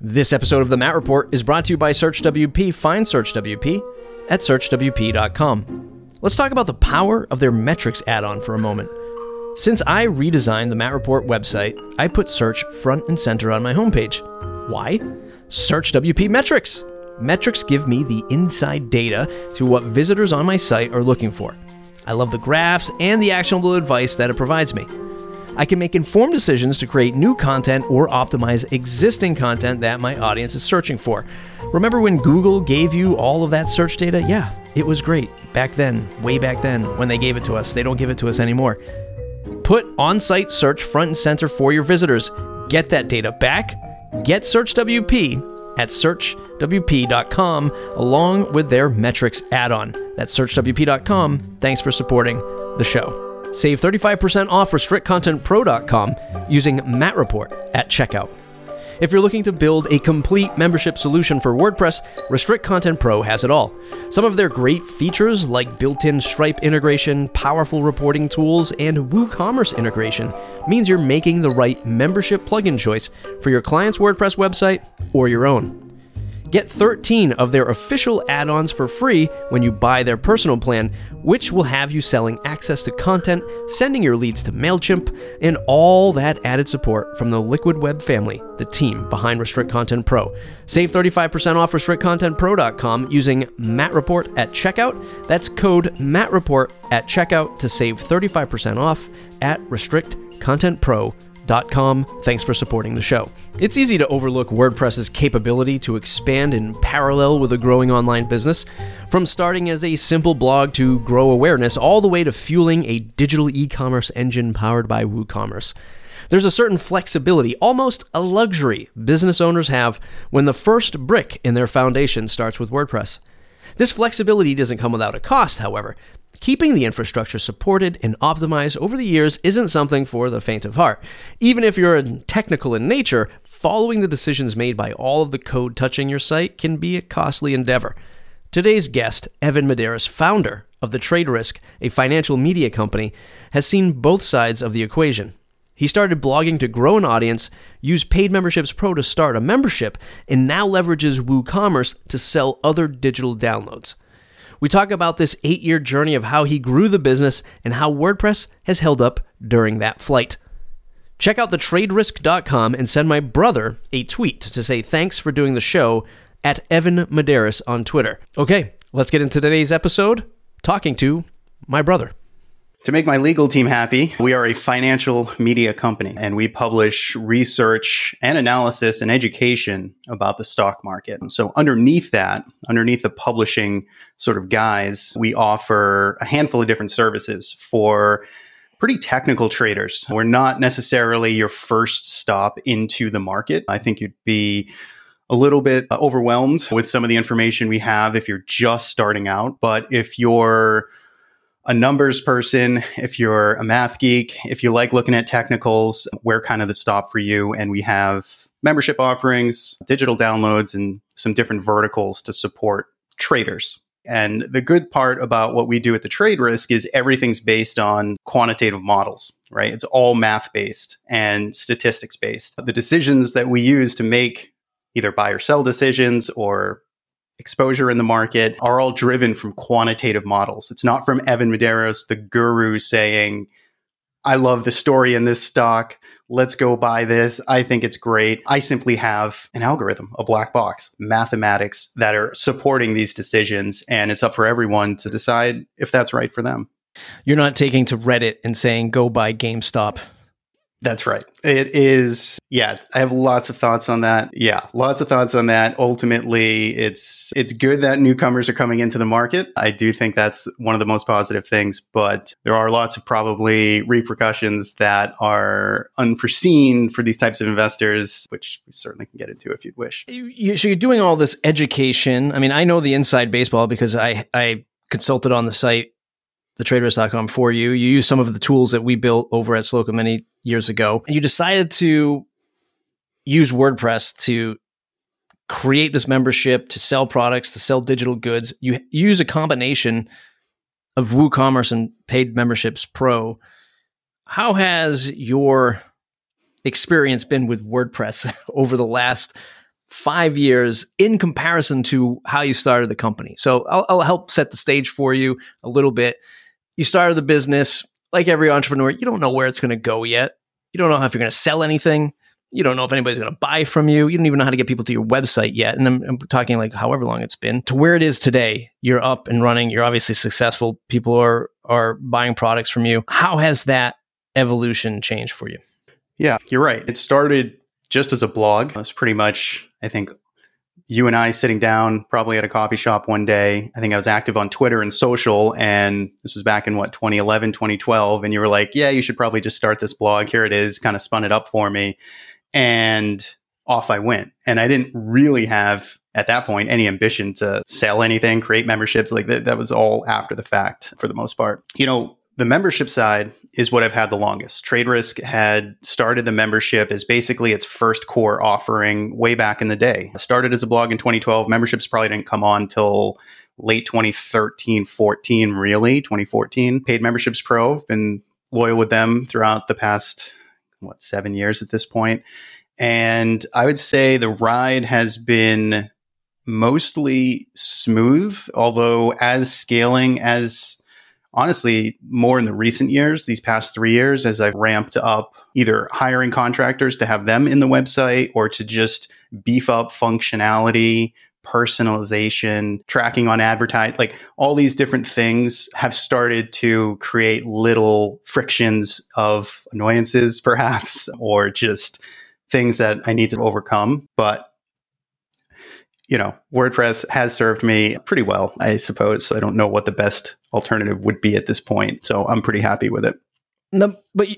This episode of the Matt Report is brought to you by SearchWP. Find SearchWP at searchwp.com. Let's talk about the power of their metrics add on for a moment. Since I redesigned the Matt Report website, I put search front and center on my homepage. Why? SearchWP metrics. Metrics give me the inside data to what visitors on my site are looking for. I love the graphs and the actionable advice that it provides me. I can make informed decisions to create new content or optimize existing content that my audience is searching for. Remember when Google gave you all of that search data? Yeah, it was great back then, way back then, when they gave it to us. They don't give it to us anymore. Put on site search front and center for your visitors. Get that data back. Get SearchWP at searchwp.com along with their metrics add on. That's searchwp.com. Thanks for supporting the show. Save 35% off restrictcontentpro.com using MattReport at checkout. If you're looking to build a complete membership solution for WordPress, Restrict Content Pro has it all. Some of their great features, like built in Stripe integration, powerful reporting tools, and WooCommerce integration, means you're making the right membership plugin choice for your client's WordPress website or your own. Get 13 of their official add ons for free when you buy their personal plan, which will have you selling access to content, sending your leads to MailChimp, and all that added support from the Liquid Web family, the team behind Restrict Content Pro. Save 35% off RestrictContentPro.com using Matt Report at checkout. That's code Matt Report at checkout to save 35% off at RestrictContentPro.com WordPress.com. Thanks for supporting the show. It's easy to overlook WordPress's capability to expand in parallel with a growing online business. From starting as a simple blog to grow awareness, all the way to fueling a digital e commerce engine powered by WooCommerce. There's a certain flexibility, almost a luxury, business owners have when the first brick in their foundation starts with WordPress. This flexibility doesn't come without a cost, however. Keeping the infrastructure supported and optimized over the years isn't something for the faint of heart. Even if you're technical in nature, following the decisions made by all of the code touching your site can be a costly endeavor. Today's guest, Evan Medeiros, founder of the Trade Risk, a financial media company, has seen both sides of the equation. He started blogging to grow an audience, used Paid Memberships Pro to start a membership, and now leverages WooCommerce to sell other digital downloads. We talk about this eight year journey of how he grew the business and how WordPress has held up during that flight. Check out thetraderisk.com and send my brother a tweet to say thanks for doing the show at Evan Medeiros on Twitter. Okay, let's get into today's episode talking to my brother. To make my legal team happy, we are a financial media company and we publish research and analysis and education about the stock market. So, underneath that, underneath the publishing sort of guise, we offer a handful of different services for pretty technical traders. We're not necessarily your first stop into the market. I think you'd be a little bit overwhelmed with some of the information we have if you're just starting out. But if you're a numbers person, if you're a math geek, if you like looking at technicals, we're kind of the stop for you. And we have membership offerings, digital downloads, and some different verticals to support traders. And the good part about what we do at the trade risk is everything's based on quantitative models, right? It's all math based and statistics based. The decisions that we use to make either buy or sell decisions or exposure in the market are all driven from quantitative models. It's not from Evan Medeiros, the guru, saying, I love the story in this stock. Let's go buy this. I think it's great. I simply have an algorithm, a black box, mathematics that are supporting these decisions. And it's up for everyone to decide if that's right for them. You're not taking to Reddit and saying, go buy GameStop that's right. It is yeah, I have lots of thoughts on that. Yeah, lots of thoughts on that. Ultimately, it's it's good that newcomers are coming into the market. I do think that's one of the most positive things, but there are lots of probably repercussions that are unforeseen for these types of investors, which we certainly can get into if you'd wish. You, so you're doing all this education. I mean, I know the inside baseball because I I consulted on the site thetraderisk.com for you. You use some of the tools that we built over at Slocum many years ago. And you decided to use WordPress to create this membership, to sell products, to sell digital goods. You use a combination of WooCommerce and paid memberships pro. How has your experience been with WordPress over the last five years in comparison to how you started the company. So I'll, I'll help set the stage for you a little bit. You started the business like every entrepreneur. You don't know where it's going to go yet. You don't know if you're going to sell anything. You don't know if anybody's going to buy from you. You don't even know how to get people to your website yet. And I'm, I'm, talking like however long it's been to where it is today. You're up and running. You're obviously successful. People are are buying products from you. How has that evolution changed for you? Yeah, you're right. It started just as a blog. It was pretty much, I think, you and I sitting down probably at a coffee shop one day. I think I was active on Twitter and social, and this was back in what, 2011, 2012. And you were like, yeah, you should probably just start this blog. Here it is, kind of spun it up for me. And off I went. And I didn't really have at that point any ambition to sell anything, create memberships. Like that, that was all after the fact for the most part. You know, the membership side is what I've had the longest. Trade Risk had started the membership as basically its first core offering way back in the day. Started as a blog in 2012. Memberships probably didn't come on till late 2013, 14, really, 2014. Paid Memberships Pro, been loyal with them throughout the past, what, seven years at this point. And I would say the ride has been mostly smooth, although as scaling as honestly more in the recent years, these past three years, as I've ramped up either hiring contractors to have them in the website or to just beef up functionality, personalization, tracking on advertise, like all these different things have started to create little frictions of annoyances, perhaps, or just things that I need to overcome. But you know, WordPress has served me pretty well, I suppose. So I don't know what the best alternative would be at this point. So I'm pretty happy with it. No, but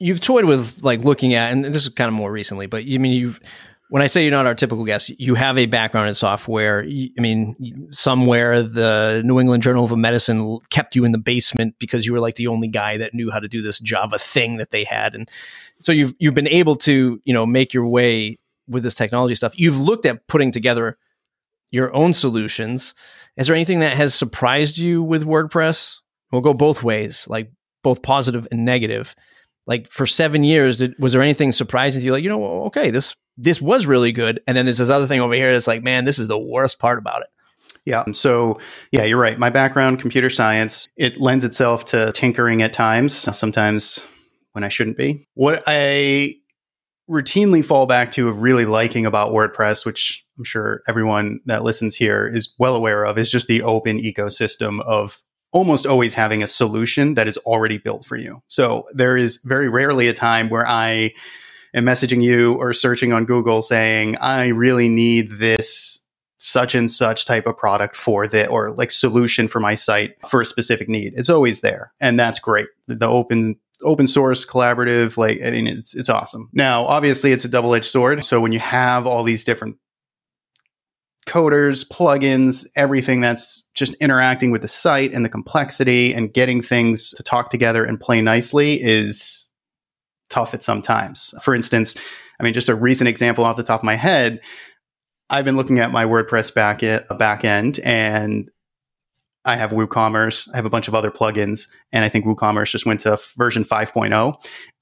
you, have toyed with like looking at, and this is kind of more recently, but you I mean you've when I say you're not our typical guest, you have a background in software. I mean, somewhere the New England Journal of Medicine kept you in the basement because you were like the only guy that knew how to do this Java thing that they had, and so you've you've been able to you know make your way with this technology stuff. You've looked at putting together your own solutions. Is there anything that has surprised you with WordPress? We'll go both ways, like both positive and negative. Like for seven years, did, was there anything surprising to you? Like, you know, okay, this this was really good, and then there's this other thing over here that's like, man, this is the worst part about it. Yeah. And so, yeah, you're right. My background, computer science, it lends itself to tinkering at times, sometimes when I shouldn't be. What I routinely fall back to of really liking about WordPress, which I'm sure everyone that listens here is well aware of, is just the open ecosystem of almost always having a solution that is already built for you. So there is very rarely a time where I am messaging you or searching on Google saying, I really need this such and such type of product for the or like solution for my site for a specific need. It's always there. And that's great. The open open source collaborative like i mean it's it's awesome. Now obviously it's a double-edged sword. So when you have all these different coders plugins everything that's just interacting with the site and the complexity and getting things to talk together and play nicely is tough at some times. For instance i mean just a recent example off the top of my head i've been looking at my wordpress back, uh, back end and I have WooCommerce. I have a bunch of other plugins, and I think WooCommerce just went to version 5.0.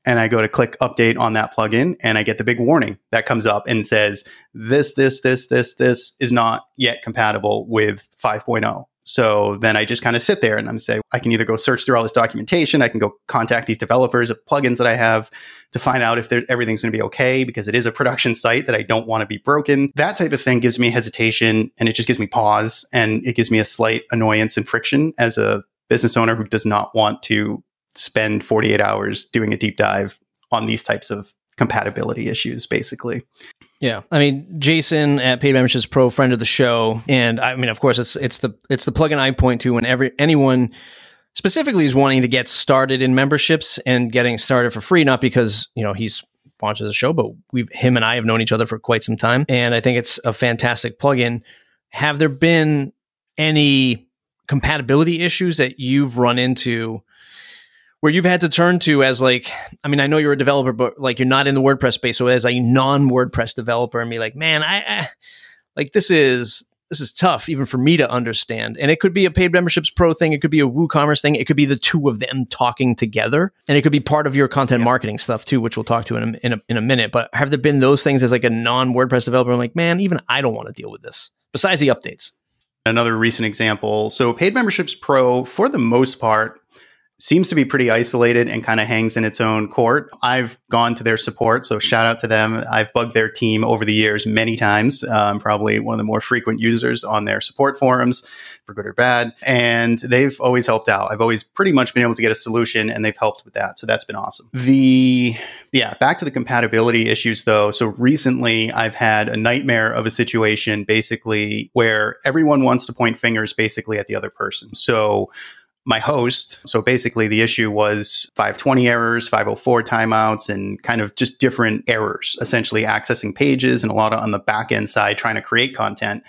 And I go to click update on that plugin, and I get the big warning that comes up and says, This, this, this, this, this is not yet compatible with 5.0. So then I just kind of sit there and I'm say, I can either go search through all this documentation, I can go contact these developers of plugins that I have to find out if everything's going to be okay because it is a production site that I don't want to be broken. That type of thing gives me hesitation and it just gives me pause and it gives me a slight annoyance and friction as a business owner who does not want to spend 48 hours doing a deep dive on these types of compatibility issues, basically. Yeah, I mean Jason at Paid Memberships Pro, friend of the show, and I mean, of course, it's it's the it's the plugin I point to when every anyone specifically is wanting to get started in memberships and getting started for free, not because you know he's watches the show, but we've him and I have known each other for quite some time, and I think it's a fantastic plugin. Have there been any compatibility issues that you've run into where you've had to turn to as like i mean i know you're a developer but like you're not in the wordpress space so as a non-wordpress developer and be like man I, I like this is this is tough even for me to understand. And it could be a paid memberships pro thing. It could be a WooCommerce thing. It could be the two of them talking together. And it could be part of your content yeah. marketing stuff too, which we'll talk to in a, in a, in a minute. But have there been those things as like a non WordPress developer? I'm like, man, even I don't want to deal with this besides the updates. Another recent example. So paid memberships pro, for the most part, seems to be pretty isolated and kind of hangs in its own court. I've gone to their support, so shout out to them. I've bugged their team over the years many times. I'm probably one of the more frequent users on their support forums, for good or bad, and they've always helped out. I've always pretty much been able to get a solution, and they've helped with that. So that's been awesome. The yeah, back to the compatibility issues though. So recently, I've had a nightmare of a situation, basically where everyone wants to point fingers basically at the other person. So my host. So basically, the issue was 520 errors, 504 timeouts, and kind of just different errors, essentially accessing pages and a lot of on the back end side trying to create content,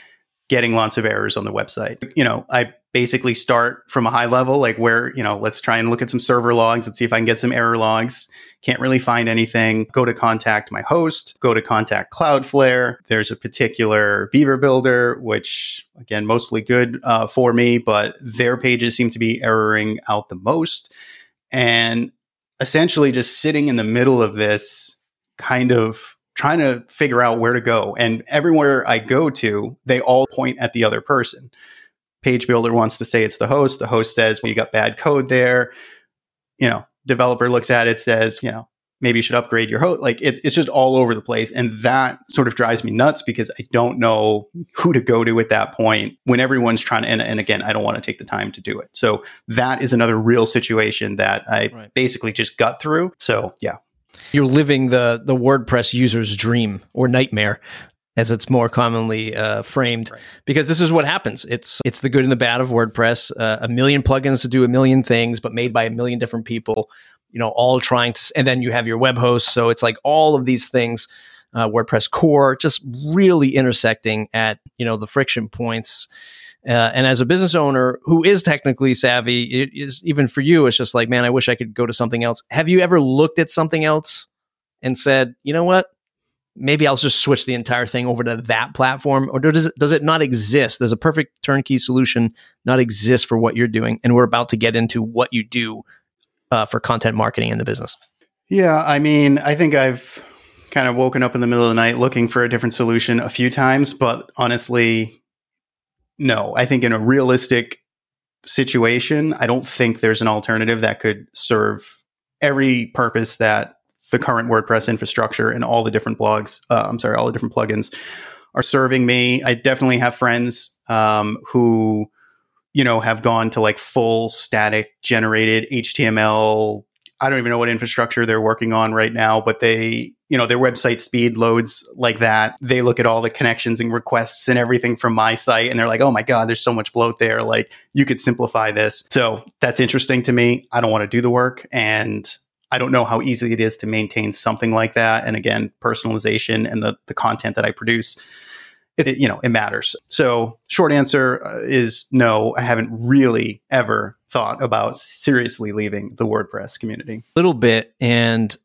getting lots of errors on the website. You know, I basically start from a high level, like where, you know, let's try and look at some server logs. Let's see if I can get some error logs. Can't really find anything. Go to contact my host, go to contact Cloudflare. There's a particular Beaver builder, which again, mostly good uh, for me, but their pages seem to be erroring out the most. And essentially just sitting in the middle of this kind of trying to figure out where to go. And everywhere I go to, they all point at the other person page builder wants to say it's the host. The host says, well, you got bad code there. You know, developer looks at it, says, you know, maybe you should upgrade your host. Like it's, it's just all over the place. And that sort of drives me nuts because I don't know who to go to at that point when everyone's trying to, and, and again, I don't want to take the time to do it. So that is another real situation that I right. basically just got through. So yeah. You're living the the WordPress user's dream or nightmare as it's more commonly uh, framed, right. because this is what happens. It's it's the good and the bad of WordPress. Uh, a million plugins to do a million things, but made by a million different people. You know, all trying to, and then you have your web host. So it's like all of these things. Uh, WordPress core, just really intersecting at you know the friction points. Uh, and as a business owner who is technically savvy, it is even for you, it's just like, man, I wish I could go to something else. Have you ever looked at something else and said, you know what? Maybe I'll just switch the entire thing over to that platform, or does it, does it not exist? Does a perfect turnkey solution not exist for what you're doing? And we're about to get into what you do uh, for content marketing in the business. Yeah, I mean, I think I've kind of woken up in the middle of the night looking for a different solution a few times, but honestly, no. I think in a realistic situation, I don't think there's an alternative that could serve every purpose that the current WordPress infrastructure and all the different blogs, uh, I'm sorry, all the different plugins are serving me. I definitely have friends um, who, you know, have gone to like full static generated HTML. I don't even know what infrastructure they're working on right now, but they, you know, their website speed loads like that. They look at all the connections and requests and everything from my site and they're like, oh my God, there's so much bloat there. Like you could simplify this. So that's interesting to me. I don't want to do the work. And I don't know how easy it is to maintain something like that. And again, personalization and the, the content that I produce, it, it you know, it matters. So short answer uh, is no, I haven't really ever thought about seriously leaving the WordPress community. Little bit and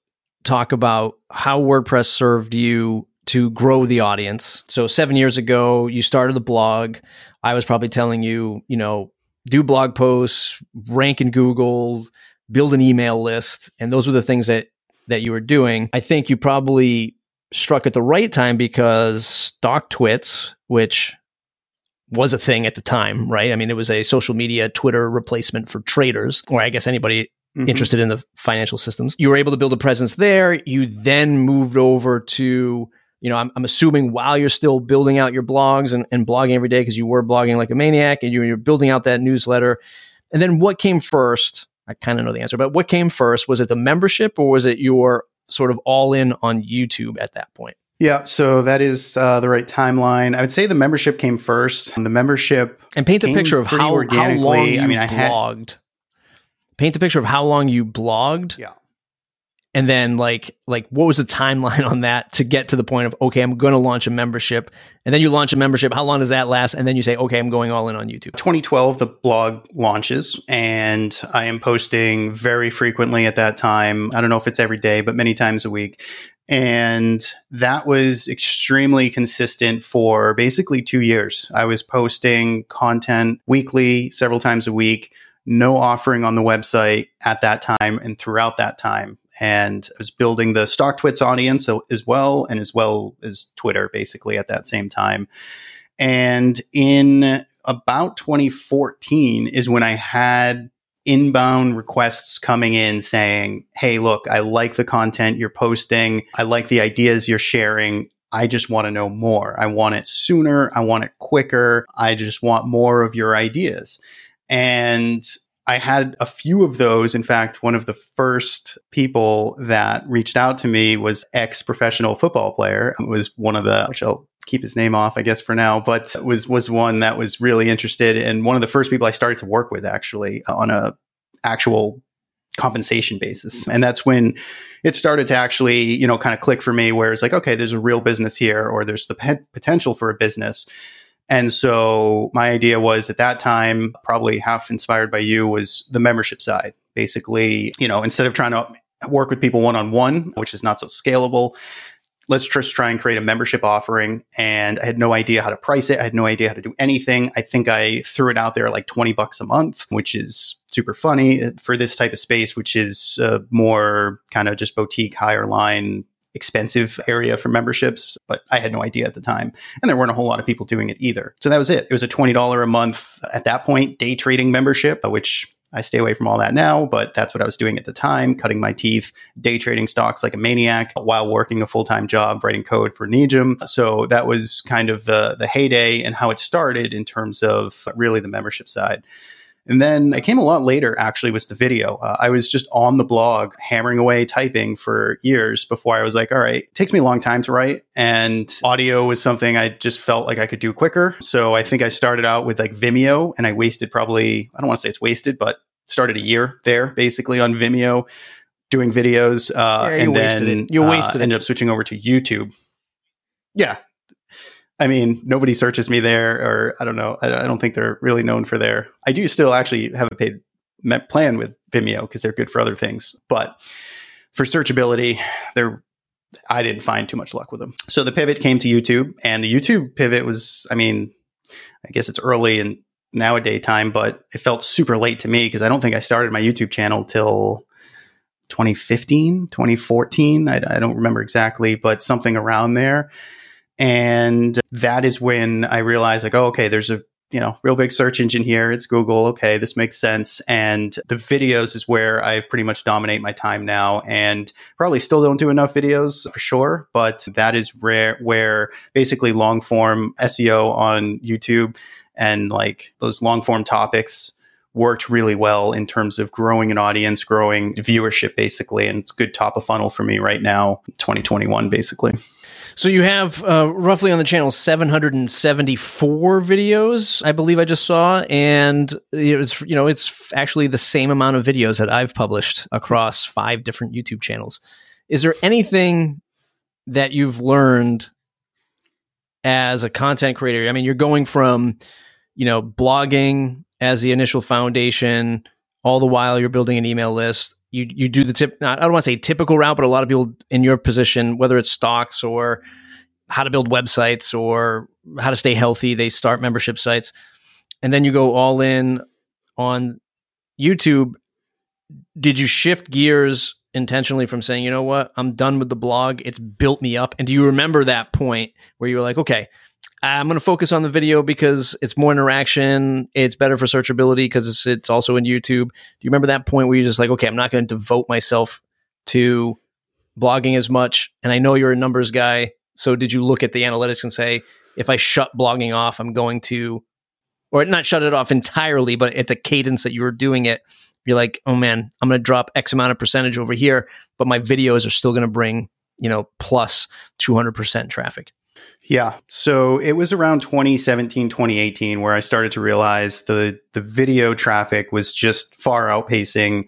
talk about how WordPress served you to grow the audience. So 7 years ago, you started the blog. I was probably telling you, you know, do blog posts, rank in Google, build an email list, and those were the things that that you were doing. I think you probably struck at the right time because StockTwits, which was a thing at the time, right? I mean, it was a social media Twitter replacement for traders, or I guess anybody mm-hmm. interested in the financial systems. You were able to build a presence there. You then moved over to, you know, I'm, I'm assuming while you're still building out your blogs and, and blogging every day because you were blogging like a maniac and you, you're building out that newsletter. And then what came first? I kind of know the answer, but what came first? Was it the membership or was it your sort of all in on YouTube at that point? Yeah, so that is uh, the right timeline. I would say the membership came first. The membership and paint the picture of how, how long you I mean, I blogged. Had, paint the picture of how long you blogged. Yeah. And then like like what was the timeline on that to get to the point of okay i'm going to launch a membership? And then you launch a membership how long does that last? And then you say okay i'm going all in on youtube. 2012 the blog launches and i am posting very frequently at that time. I don't know if it's every day but many times a week. And that was extremely consistent for basically two years. I was posting content weekly several times a week no offering on the website at that time and throughout that time and I was building the StockTwits audience as well, and as well as Twitter, basically at that same time. And in about 2014 is when I had inbound requests coming in saying, Hey, look, I like the content you're posting. I like the ideas you're sharing. I just want to know more. I want it sooner. I want it quicker. I just want more of your ideas. And I had a few of those. In fact, one of the first people that reached out to me was ex professional football player. It was one of the, which I'll keep his name off, I guess, for now, but was, was one that was really interested. And one of the first people I started to work with actually uh, on a actual compensation basis. And that's when it started to actually, you know, kind of click for me where it's like, okay, there's a real business here or there's the potential for a business. And so my idea was at that time, probably half inspired by you, was the membership side. Basically, you know, instead of trying to work with people one on one, which is not so scalable, let's just try and create a membership offering. And I had no idea how to price it. I had no idea how to do anything. I think I threw it out there like 20 bucks a month, which is super funny for this type of space, which is uh, more kind of just boutique, higher line expensive area for memberships, but I had no idea at the time. And there weren't a whole lot of people doing it either. So that was it. It was a $20 a month uh, at that point day trading membership, uh, which I stay away from all that now, but that's what I was doing at the time, cutting my teeth, day trading stocks like a maniac while working a full-time job writing code for NEJM. So that was kind of the the heyday and how it started in terms of uh, really the membership side. And then it came a lot later, actually, was the video. Uh, I was just on the blog hammering away typing for years before I was like, all right, it takes me a long time to write. And audio was something I just felt like I could do quicker. So I think I started out with like Vimeo and I wasted probably, I don't want to say it's wasted, but started a year there basically on Vimeo doing videos. Uh, yeah, and then you wasted uh, ended up switching over to YouTube. Yeah, I mean, nobody searches me there, or I don't know. I, I, don't think they're really known for their. I do still actually have a paid plan with Vimeo because they're good for other things, but for searchability, they're. I didn't find too much luck with them. So the pivot came to YouTube, and the YouTube pivot was, I mean, I guess it's early in nowadays time, but it felt super late to me because I don't think I started my YouTube channel till 2015, 2014. I, I don't remember exactly, but something around there and that is when I realized like, oh, okay, there's a you know, real big search engine here. It's Google. Okay, this makes sense. And the videos is where I pretty much dominate my time now, and probably still don't do enough videos for sure. But that is rare, where basically long form SEO on YouTube and like those long form topics worked really well in terms of growing an audience, growing viewership, basically. And it's good top of funnel for me right now, 2021, basically. So you have uh, roughly on the channel 774 videos, I believe I just saw, and it's you know it's actually the same amount of videos that I've published across five different YouTube channels. Is there anything that you've learned as a content creator? I mean, you're going from you know blogging as the initial foundation, all the while you're building an email list you you do the tip. Not, I don't want to say typical route, but a lot of people in your position, whether it's stocks or how to build websites or how to stay healthy, they start membership sites, and then you go all in on YouTube. Did you shift gears intentionally from saying, you know what, I'm done with the blog. It's built me up. And do you remember that point where you were like, okay, I'm going to focus on the video because it's more interaction. It's better for searchability because it's, it's also in YouTube. Do you remember that point where you're just like, okay, I'm not going to devote myself to blogging as much? And I know you're a numbers guy. So did you look at the analytics and say, if I shut blogging off, I'm going to, or not shut it off entirely, but it's a cadence that you were doing it. You're like, oh man, I'm going to drop X amount of percentage over here, but my videos are still going to bring, you know, plus 200% traffic. Yeah. So it was around 2017, 2018 where I started to realize the the video traffic was just far outpacing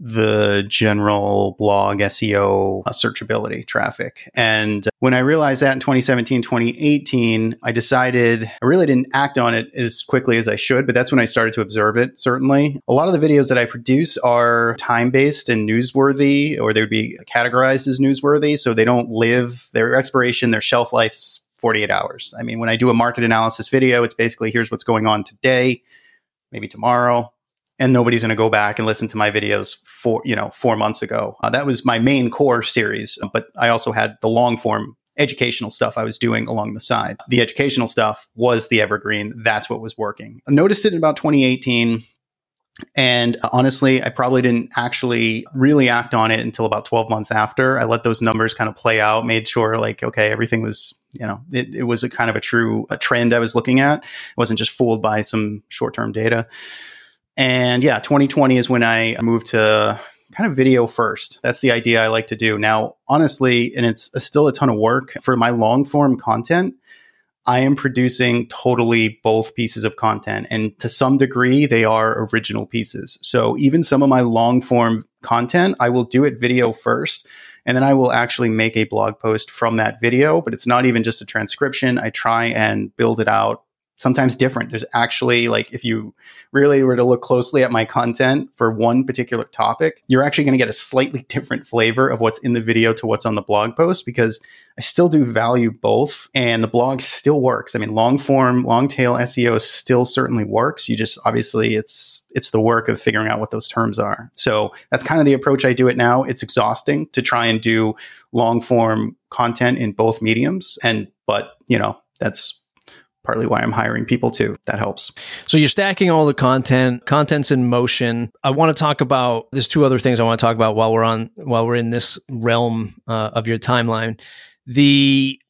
the general blog SEO uh, searchability traffic. And when I realized that in 2017, 2018, I decided I really didn't act on it as quickly as I should, but that's when I started to observe it, certainly. A lot of the videos that I produce are time based and newsworthy, or they would be categorized as newsworthy. So they don't live, their expiration, their shelf life's 48 hours. I mean, when I do a market analysis video, it's basically here's what's going on today, maybe tomorrow, and nobody's going to go back and listen to my videos for you know four months ago. Uh, that was my main core series, but I also had the long form educational stuff I was doing along the side. The educational stuff was the evergreen. That's what was working. I noticed it in about 2018. And honestly, I probably didn't actually really act on it until about 12 months after. I let those numbers kind of play out, made sure like, okay, everything was, you know, it, it was a kind of a true a trend I was looking at. I wasn't just fooled by some short term data. And yeah, 2020 is when I moved to kind of video first. That's the idea I like to do. Now, honestly, and it's still a ton of work for my long form content. I am producing totally both pieces of content. And to some degree, they are original pieces. So even some of my long form content, I will do it video first. And then I will actually make a blog post from that video, but it's not even just a transcription. I try and build it out sometimes different. There's actually like if you really were to look closely at my content for one particular topic, you're actually going to get a slightly different flavor of what's in the video to what's on the blog post because I still do value both and the blog still works. I mean, long form, long tail SEO still certainly works. You just obviously it's it's the work of figuring out what those terms are. So that's kind of the approach I do it now. It's exhausting to try and do long form content in both mediums and but, you know, that's partly why I'm hiring people too. That helps. So you're stacking all the content, content's in motion. I want to talk about there's two other things I want to talk about while we're on while we're in this realm uh, of your timeline. The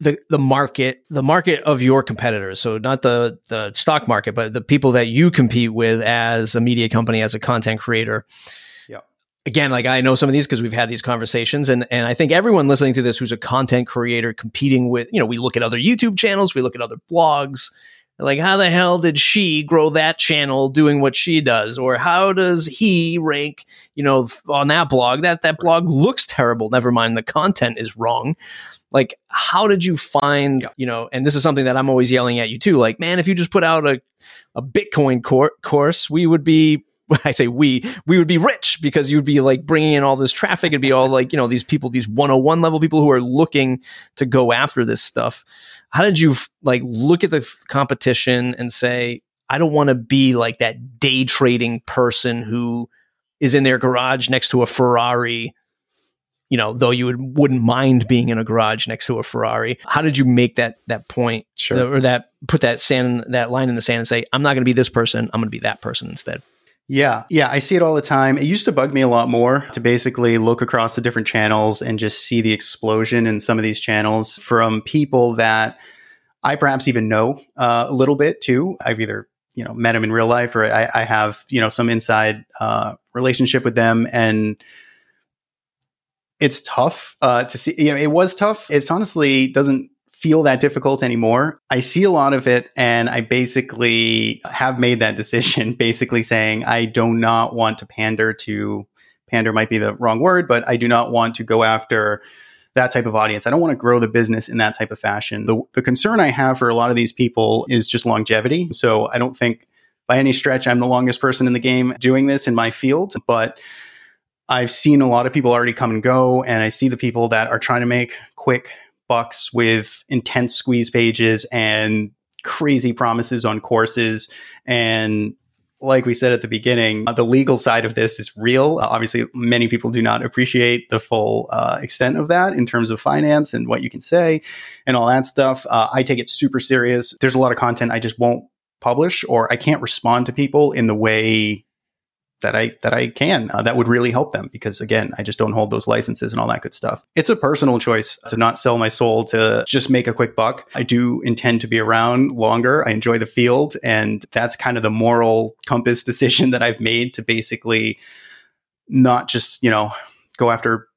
the the market, the market of your competitors. So not the the stock market, but the people that you compete with as a media company, as a content creator again, like I know some of these because we've had these conversations, and and I think everyone listening to this who's a content creator competing with, you know, we look at other YouTube channels, we look at other blogs. Like, how the hell did she grow that channel doing what she does? Or how does he rank, you know, on that blog? That that blog looks terrible. Never mind, the content is wrong. Like, how did you find, yeah. you know, and this is something that I'm always yelling at you too. Like, man, if you just put out a, a Bitcoin cor- course, we would be I say we, we would be rich because you would be like bringing in all this traffic. It'd be all like, you know, these people, these 101 level people who are looking to go after this stuff. How did you like look at the competition and say, I don't want to be like that day trading person who is in their garage next to a Ferrari, you know, though you would, wouldn't mind being in a garage next to a Ferrari. How did you make that, that point sure. or that put that sand, that line in the sand and say, I'm not going to be this person. I'm going to be that person instead? Yeah, yeah, I see it all the time. It used to bug me a lot more to basically look across the different channels and just see the explosion in some of these channels from people that I perhaps even know uh, a little bit too. I've either you know met them in real life or I, I have you know some inside uh, relationship with them, and it's tough uh, to see. You know, it was tough. It's honestly doesn't feel that difficult anymore. I see a lot of it and I basically have made that decision, basically saying I do not want to pander to, pander might be the wrong word, but I do not want to go after that type of audience. I don't want to grow the business in that type of fashion. The, the concern I have for a lot of these people is just longevity. So I don't think by any stretch I'm the longest person in the game doing this in my field, but I've seen a lot of people already come and go, and I see the people that are trying to make quick bucks with intense squeeze pages and crazy promises on courses and like we said at the beginning, uh, the legal side of this is real. Uh, obviously, many people do not appreciate the full uh, extent of that in terms of finance and what you can say and all that stuff. Uh, I take it super serious. There's a lot of content I just won't publish or I can't respond to people in the way that I that I can uh, that would really help them because again I just don't hold those licenses and all that good stuff. It's a personal choice to not sell my soul to just make a quick buck. I do intend to be around longer. I enjoy the field and that's kind of the moral compass decision that I've made to basically not just, you know, go after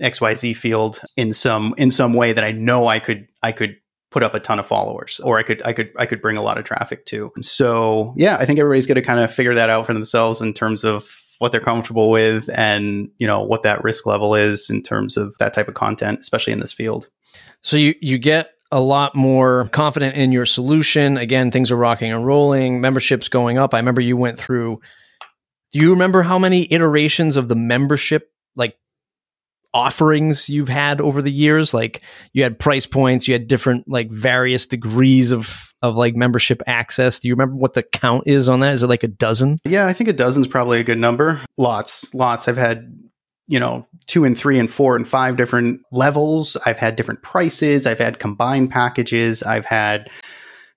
XYZ field in some in some way that I know I could I could put up a ton of followers or I could I could I could bring a lot of traffic to. So, yeah, I think everybody's going to kind of figure that out for themselves in terms of what they're comfortable with and, you know, what that risk level is in terms of that type of content, especially in this field. So you, you get a lot more confident in your solution. Again, things are rocking and rolling, memberships going up. I remember you went through do you remember how many iterations of the membership like offerings you've had over the years? Like you had price points, you had different like various degrees of of like membership access. Do you remember what the count is on that? Is it like a dozen? Yeah, I think a dozen's probably a good number. Lots, lots. I've had you know, two and three and four and five different levels. I've had different prices. I've had combined packages. I've had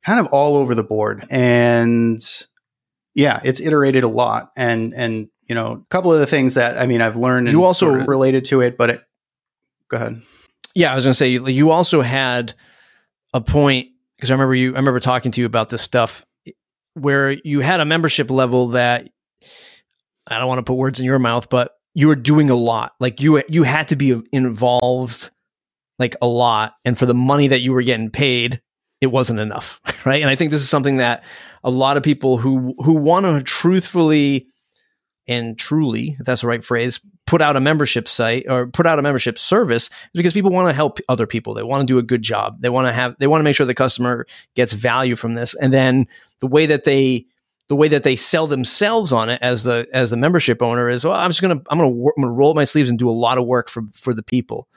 kind of all over the board. And yeah, it's iterated a lot. And, and, you know, a couple of the things that, I mean, I've learned and you also sort of related to it, but it, go ahead. Yeah, I was going to say, you also had a point because I remember you, I remember talking to you about this stuff where you had a membership level that I don't want to put words in your mouth, but you were doing a lot. Like you you had to be involved like a lot and for the money that you were getting paid, it wasn't enough, right? And I think this is something that a lot of people who who want to truthfully and truly, if that's the right phrase, put out a membership site or put out a membership service because people want to help other people. They want to do a good job. They want to have they want to make sure the customer gets value from this. And then the way that they the way that they sell themselves on it as the as the membership owner is well i'm just gonna i'm gonna i'm gonna roll up my sleeves and do a lot of work for for the people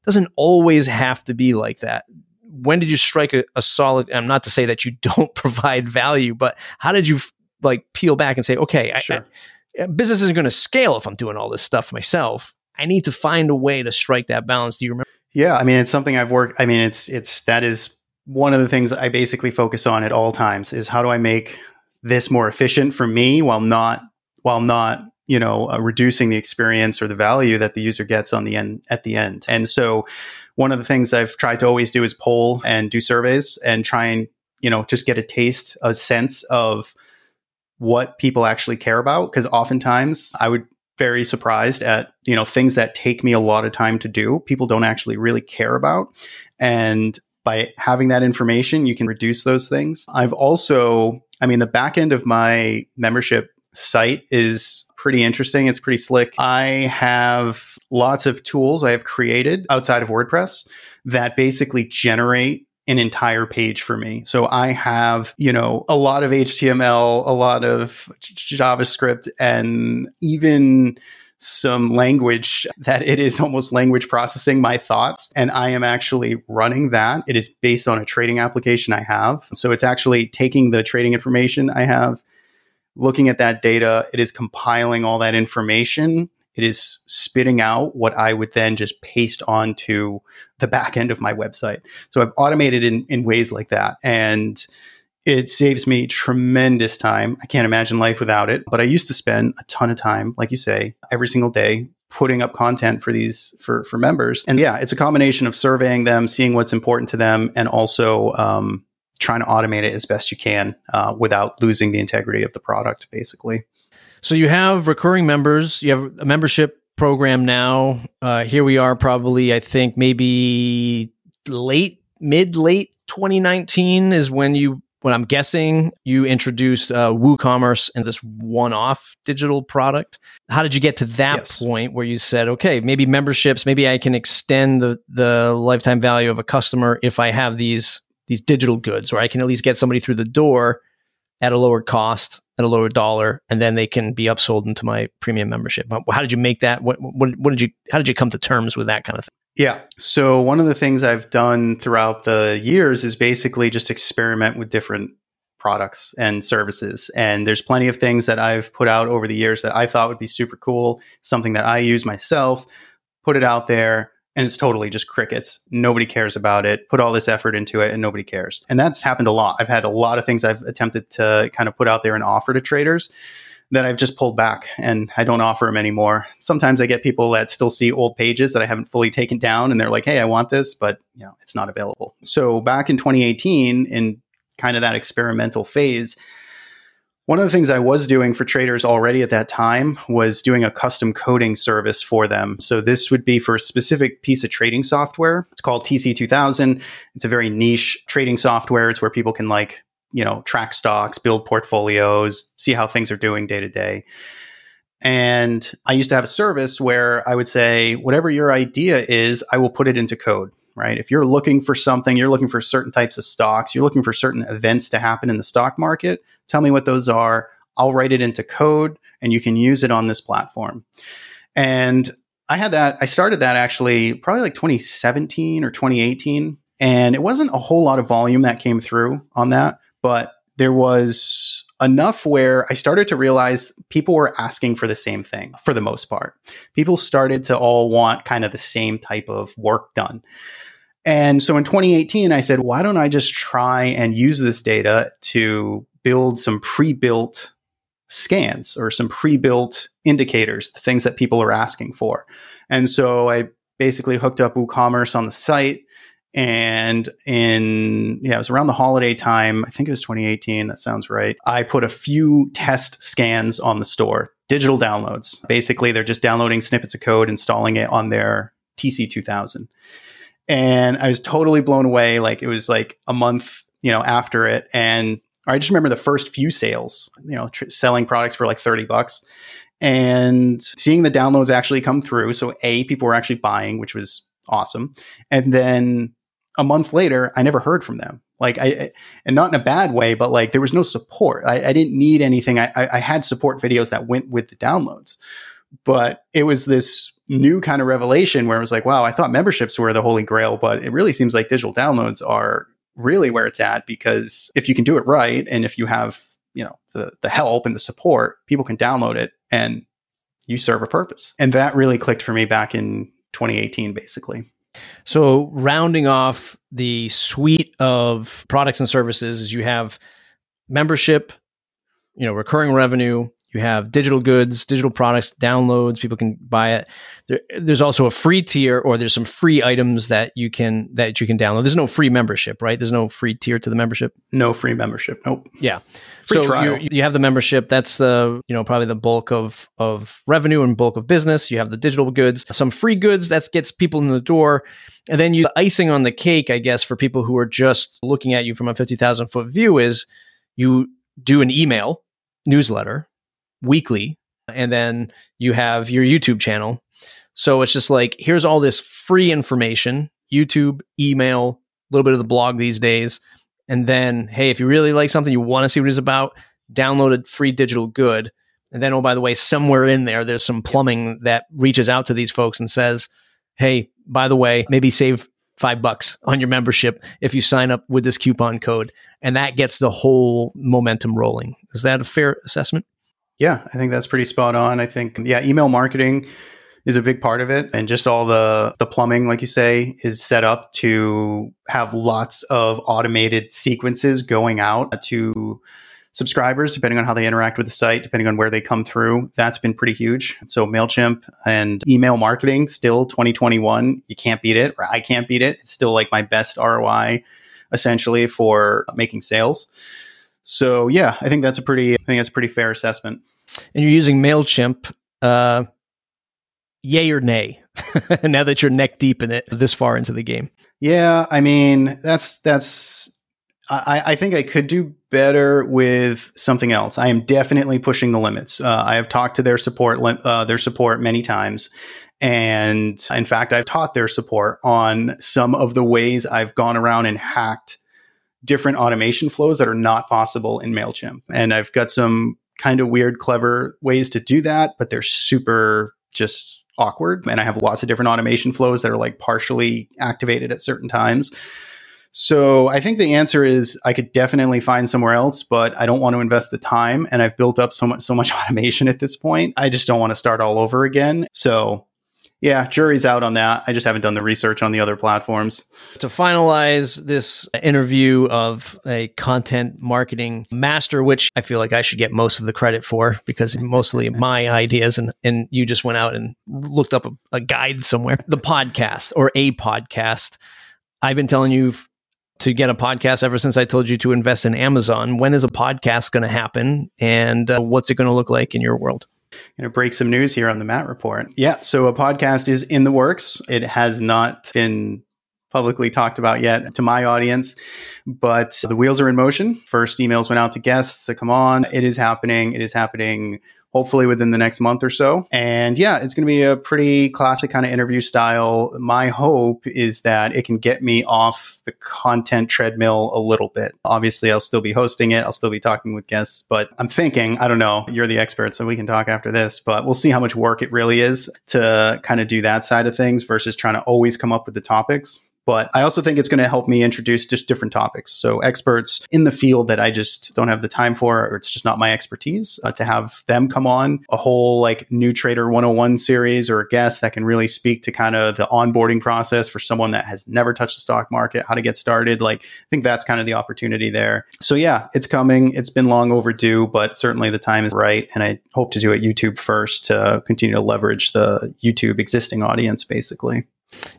it doesn't always have to be like that when did you strike a, a solid i'm not to say that you don't provide value but how did you like peel back and say okay sure. I, I, business isn't going to scale if i'm doing all this stuff myself. I need to find a way to strike that balance. Do you remember? Yeah i mean it's something i've worked i mean it's it's that is one of the things I basically focus on at all times is how do I make this more efficient for me while not while not you know uh, reducing the experience or the value that the user gets on the end at the end. And so one of the things i've tried to always do is poll and do surveys and try and you know just get a taste a sense of what people actually care about because oftentimes i would very surprised at you know things that take me a lot of time to do people don't actually really care about and by having that information you can reduce those things i've also I mean, the back end of my membership site is pretty interesting. It's pretty slick. I have lots of tools I have created outside of WordPress that basically generate an entire page for me. So I have, you know, a lot of HTML, a lot of JavaScript, and even some language that it is almost language processing my thoughts. And I am actually running that. It is based on a trading application I have. So it's actually taking the trading information I have, looking at that data. It is compiling all that information. It is spitting out what I would then just paste onto the back end of my website. So I've automated in, in ways like that. And it saves me tremendous time. I can't imagine life without it. But I used to spend a ton of time, like you say, every single day putting up content for these for for members. And yeah, it's a combination of surveying them, seeing what's important to them, and also um, trying to automate it as best you can uh, without losing the integrity of the product, basically. So you have recurring members. You have a membership program now. Uh, here we are, probably I think maybe late mid late 2019 is when you what I'm guessing you introduced uh, WooCommerce and this one-off digital product. How did you get to that yes. point where you said, okay, maybe memberships, maybe I can extend the the lifetime value of a customer if I have these these digital goods, or I can at least get somebody through the door at a lower cost, at a lower dollar, and then they can be upsold into my premium membership. But how did you make that? What, what, what did you? How did you come to terms with that kind of thing? Yeah. So one of the things I've done throughout the years is basically just experiment with different products and services. And there's plenty of things that I've put out over the years that I thought would be super cool, something that I use myself, put it out there, and it's totally just crickets. Nobody cares about it. Put all this effort into it and nobody cares. And that's happened a lot. I've had a lot of things I've attempted to kind of put out there and offer to traders that I've just pulled back and I don't offer them anymore. Sometimes I get people that still see old pages that I haven't fully taken down and they're like, "Hey, I want this, but you know, it's not available." So back in 2018 in kind of that experimental phase, one of the things I was doing for traders already at that time was doing a custom coding service for them. So this would be for a specific piece of trading software. It's called TC2000. It's a very niche trading software. It's where people can like you know, track stocks, build portfolios, see how things are doing day to day. And I used to have a service where I would say, whatever your idea is, I will put it into code, right? If you're looking for something, you're looking for certain types of stocks, you're looking for certain events to happen in the stock market, tell me what those are. I'll write it into code and you can use it on this platform. And I had that, I started that actually probably like 2017 or 2018. And it wasn't a whole lot of volume that came through on that, but there was enough where I started to realize people were asking for the same thing for the most part. People started to all want kind of the same type of work done. And so in 2018, I said, why don't I just try and use this data to build some pre built scans or some pre built indicators, the things that people are asking for. And so I basically hooked up WooCommerce on the site and in, yeah, it was around the holiday time. I think it was 2018. That sounds right. I put a few test scans on the store, digital downloads. Basically, they're just downloading snippets of code, installing it on their TC2000. And I was totally blown away. Like it was like a month, you know, after it. And I just remember the first few sales, you know, tr- selling products for like 30 bucks and seeing the downloads actually come through. So, A, people were actually buying, which was awesome. And then a month later, I never heard from them. Like I, and not in a bad way, but like there was no support. I, I didn't need anything. I, I had support videos that went with the downloads, but it was this new kind of revelation where it was like, wow, I thought memberships were the holy grail, but it really seems like digital downloads are really where it's at because if you can do it right and if you have, you know, the the help and the support, people can download it and you serve a purpose. And that really clicked for me back in 2018 basically. So, rounding off the suite of products and services is you have membership, you know, recurring revenue, you have digital goods, digital products, downloads, people can buy it. There, there's also a free tier or there's some free items that you can that you can download. There's no free membership, right? There's no free tier to the membership. No free membership. Nope. Yeah. Free so trial. you you have the membership. That's the you know probably the bulk of of revenue and bulk of business. You have the digital goods, some free goods that gets people in the door, and then you the icing on the cake, I guess, for people who are just looking at you from a fifty thousand foot view is you do an email newsletter weekly, and then you have your YouTube channel. So it's just like here's all this free information: YouTube, email, a little bit of the blog these days and then, hey, if you really like something, you want to see what it's about, download a free digital good. And then, oh, by the way, somewhere in there, there's some plumbing that reaches out to these folks and says, hey, by the way, maybe save five bucks on your membership if you sign up with this coupon code. And that gets the whole momentum rolling. Is that a fair assessment? Yeah, I think that's pretty spot on. I think, yeah, email marketing is a big part of it and just all the the plumbing like you say is set up to have lots of automated sequences going out to subscribers depending on how they interact with the site depending on where they come through. That's been pretty huge. So mailchimp and email marketing still 2021 you can't beat it i can't beat it. It's still like my best roi essentially for making sales so yeah i think that's a pretty i think that's a pretty fair assessment and you're using mailchimp uh yay or nay now that you're neck deep in it this far into the game yeah i mean that's that's I, I think I could do better with something else. I am definitely pushing the limits. Uh, I have talked to their support, uh, their support many times, and in fact, I've taught their support on some of the ways I've gone around and hacked different automation flows that are not possible in Mailchimp. And I've got some kind of weird, clever ways to do that, but they're super just awkward. And I have lots of different automation flows that are like partially activated at certain times. So I think the answer is I could definitely find somewhere else, but I don't want to invest the time. And I've built up so much so much automation at this point. I just don't want to start all over again. So yeah, jury's out on that. I just haven't done the research on the other platforms. To finalize this interview of a content marketing master, which I feel like I should get most of the credit for because mostly my ideas and, and you just went out and looked up a, a guide somewhere. The podcast or a podcast. I've been telling you to get a podcast ever since I told you to invest in Amazon. When is a podcast going to happen and uh, what's it going to look like in your world? To break some news here on the Matt Report. Yeah, so a podcast is in the works. It has not been publicly talked about yet to my audience, but the wheels are in motion. First emails went out to guests to come on. It is happening. It is happening hopefully within the next month or so. And yeah, it's going to be a pretty classic kind of interview style. My hope is that it can get me off the content treadmill a little bit. Obviously, I'll still be hosting it, I'll still be talking with guests, but I'm thinking, I don't know, you're the expert, so we can talk after this, but we'll see how much work it really is to kind of do that side of things versus trying to always come up with the topics. But I also think it's going to help me introduce just different topics. So experts in the field that I just don't have the time for, or it's just not my expertise, uh, to have them come on a whole like new trader 101 series or a guest that can really speak to kind of the onboarding process for someone that has never touched the stock market, how to get started. Like I think that's kind of the opportunity there. So yeah, it's coming. It's been long overdue, but certainly the time is right. And I hope to do it YouTube first to continue to leverage the YouTube existing audience basically.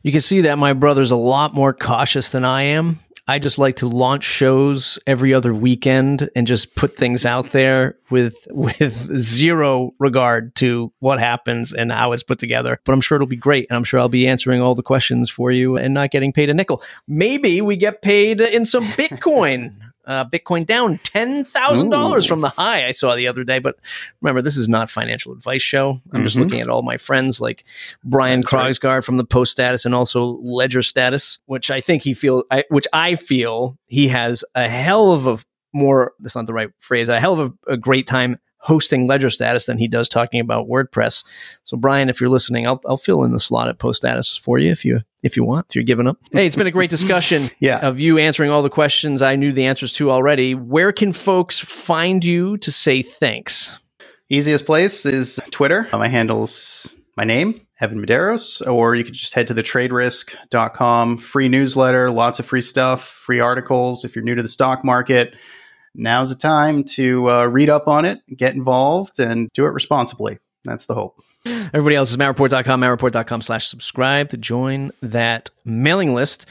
You can see that my brother's a lot more cautious than I am. I just like to launch shows every other weekend and just put things out there with with zero regard to what happens and how it's put together. But I'm sure it'll be great, and I'm sure I'll be answering all the questions for you and not getting paid a nickel. Maybe we get paid in some Bitcoin. Uh, Bitcoin down ten thousand dollars from the high I saw the other day. But remember, this is not financial advice show. I'm mm-hmm. just looking at all my friends like Brian Krogsgard right. from the Post Status and also Ledger Status, which I think he feel, I, which I feel he has a hell of a more. That's not the right phrase. A hell of a, a great time hosting ledger status than he does talking about WordPress. So Brian, if you're listening, I'll, I'll fill in the slot at post status for you if you if you want, if you're giving up. Hey, it's been a great discussion yeah. of you answering all the questions I knew the answers to already. Where can folks find you to say thanks? Easiest place is Twitter. My handle's my name, Evan Medeiros, or you could just head to the traderisk.com free newsletter, lots of free stuff, free articles. If you're new to the stock market, now's the time to uh, read up on it, get involved, and do it responsibly. That's the hope. Everybody else is mattreport.com, mattreport.com slash subscribe to join that mailing list.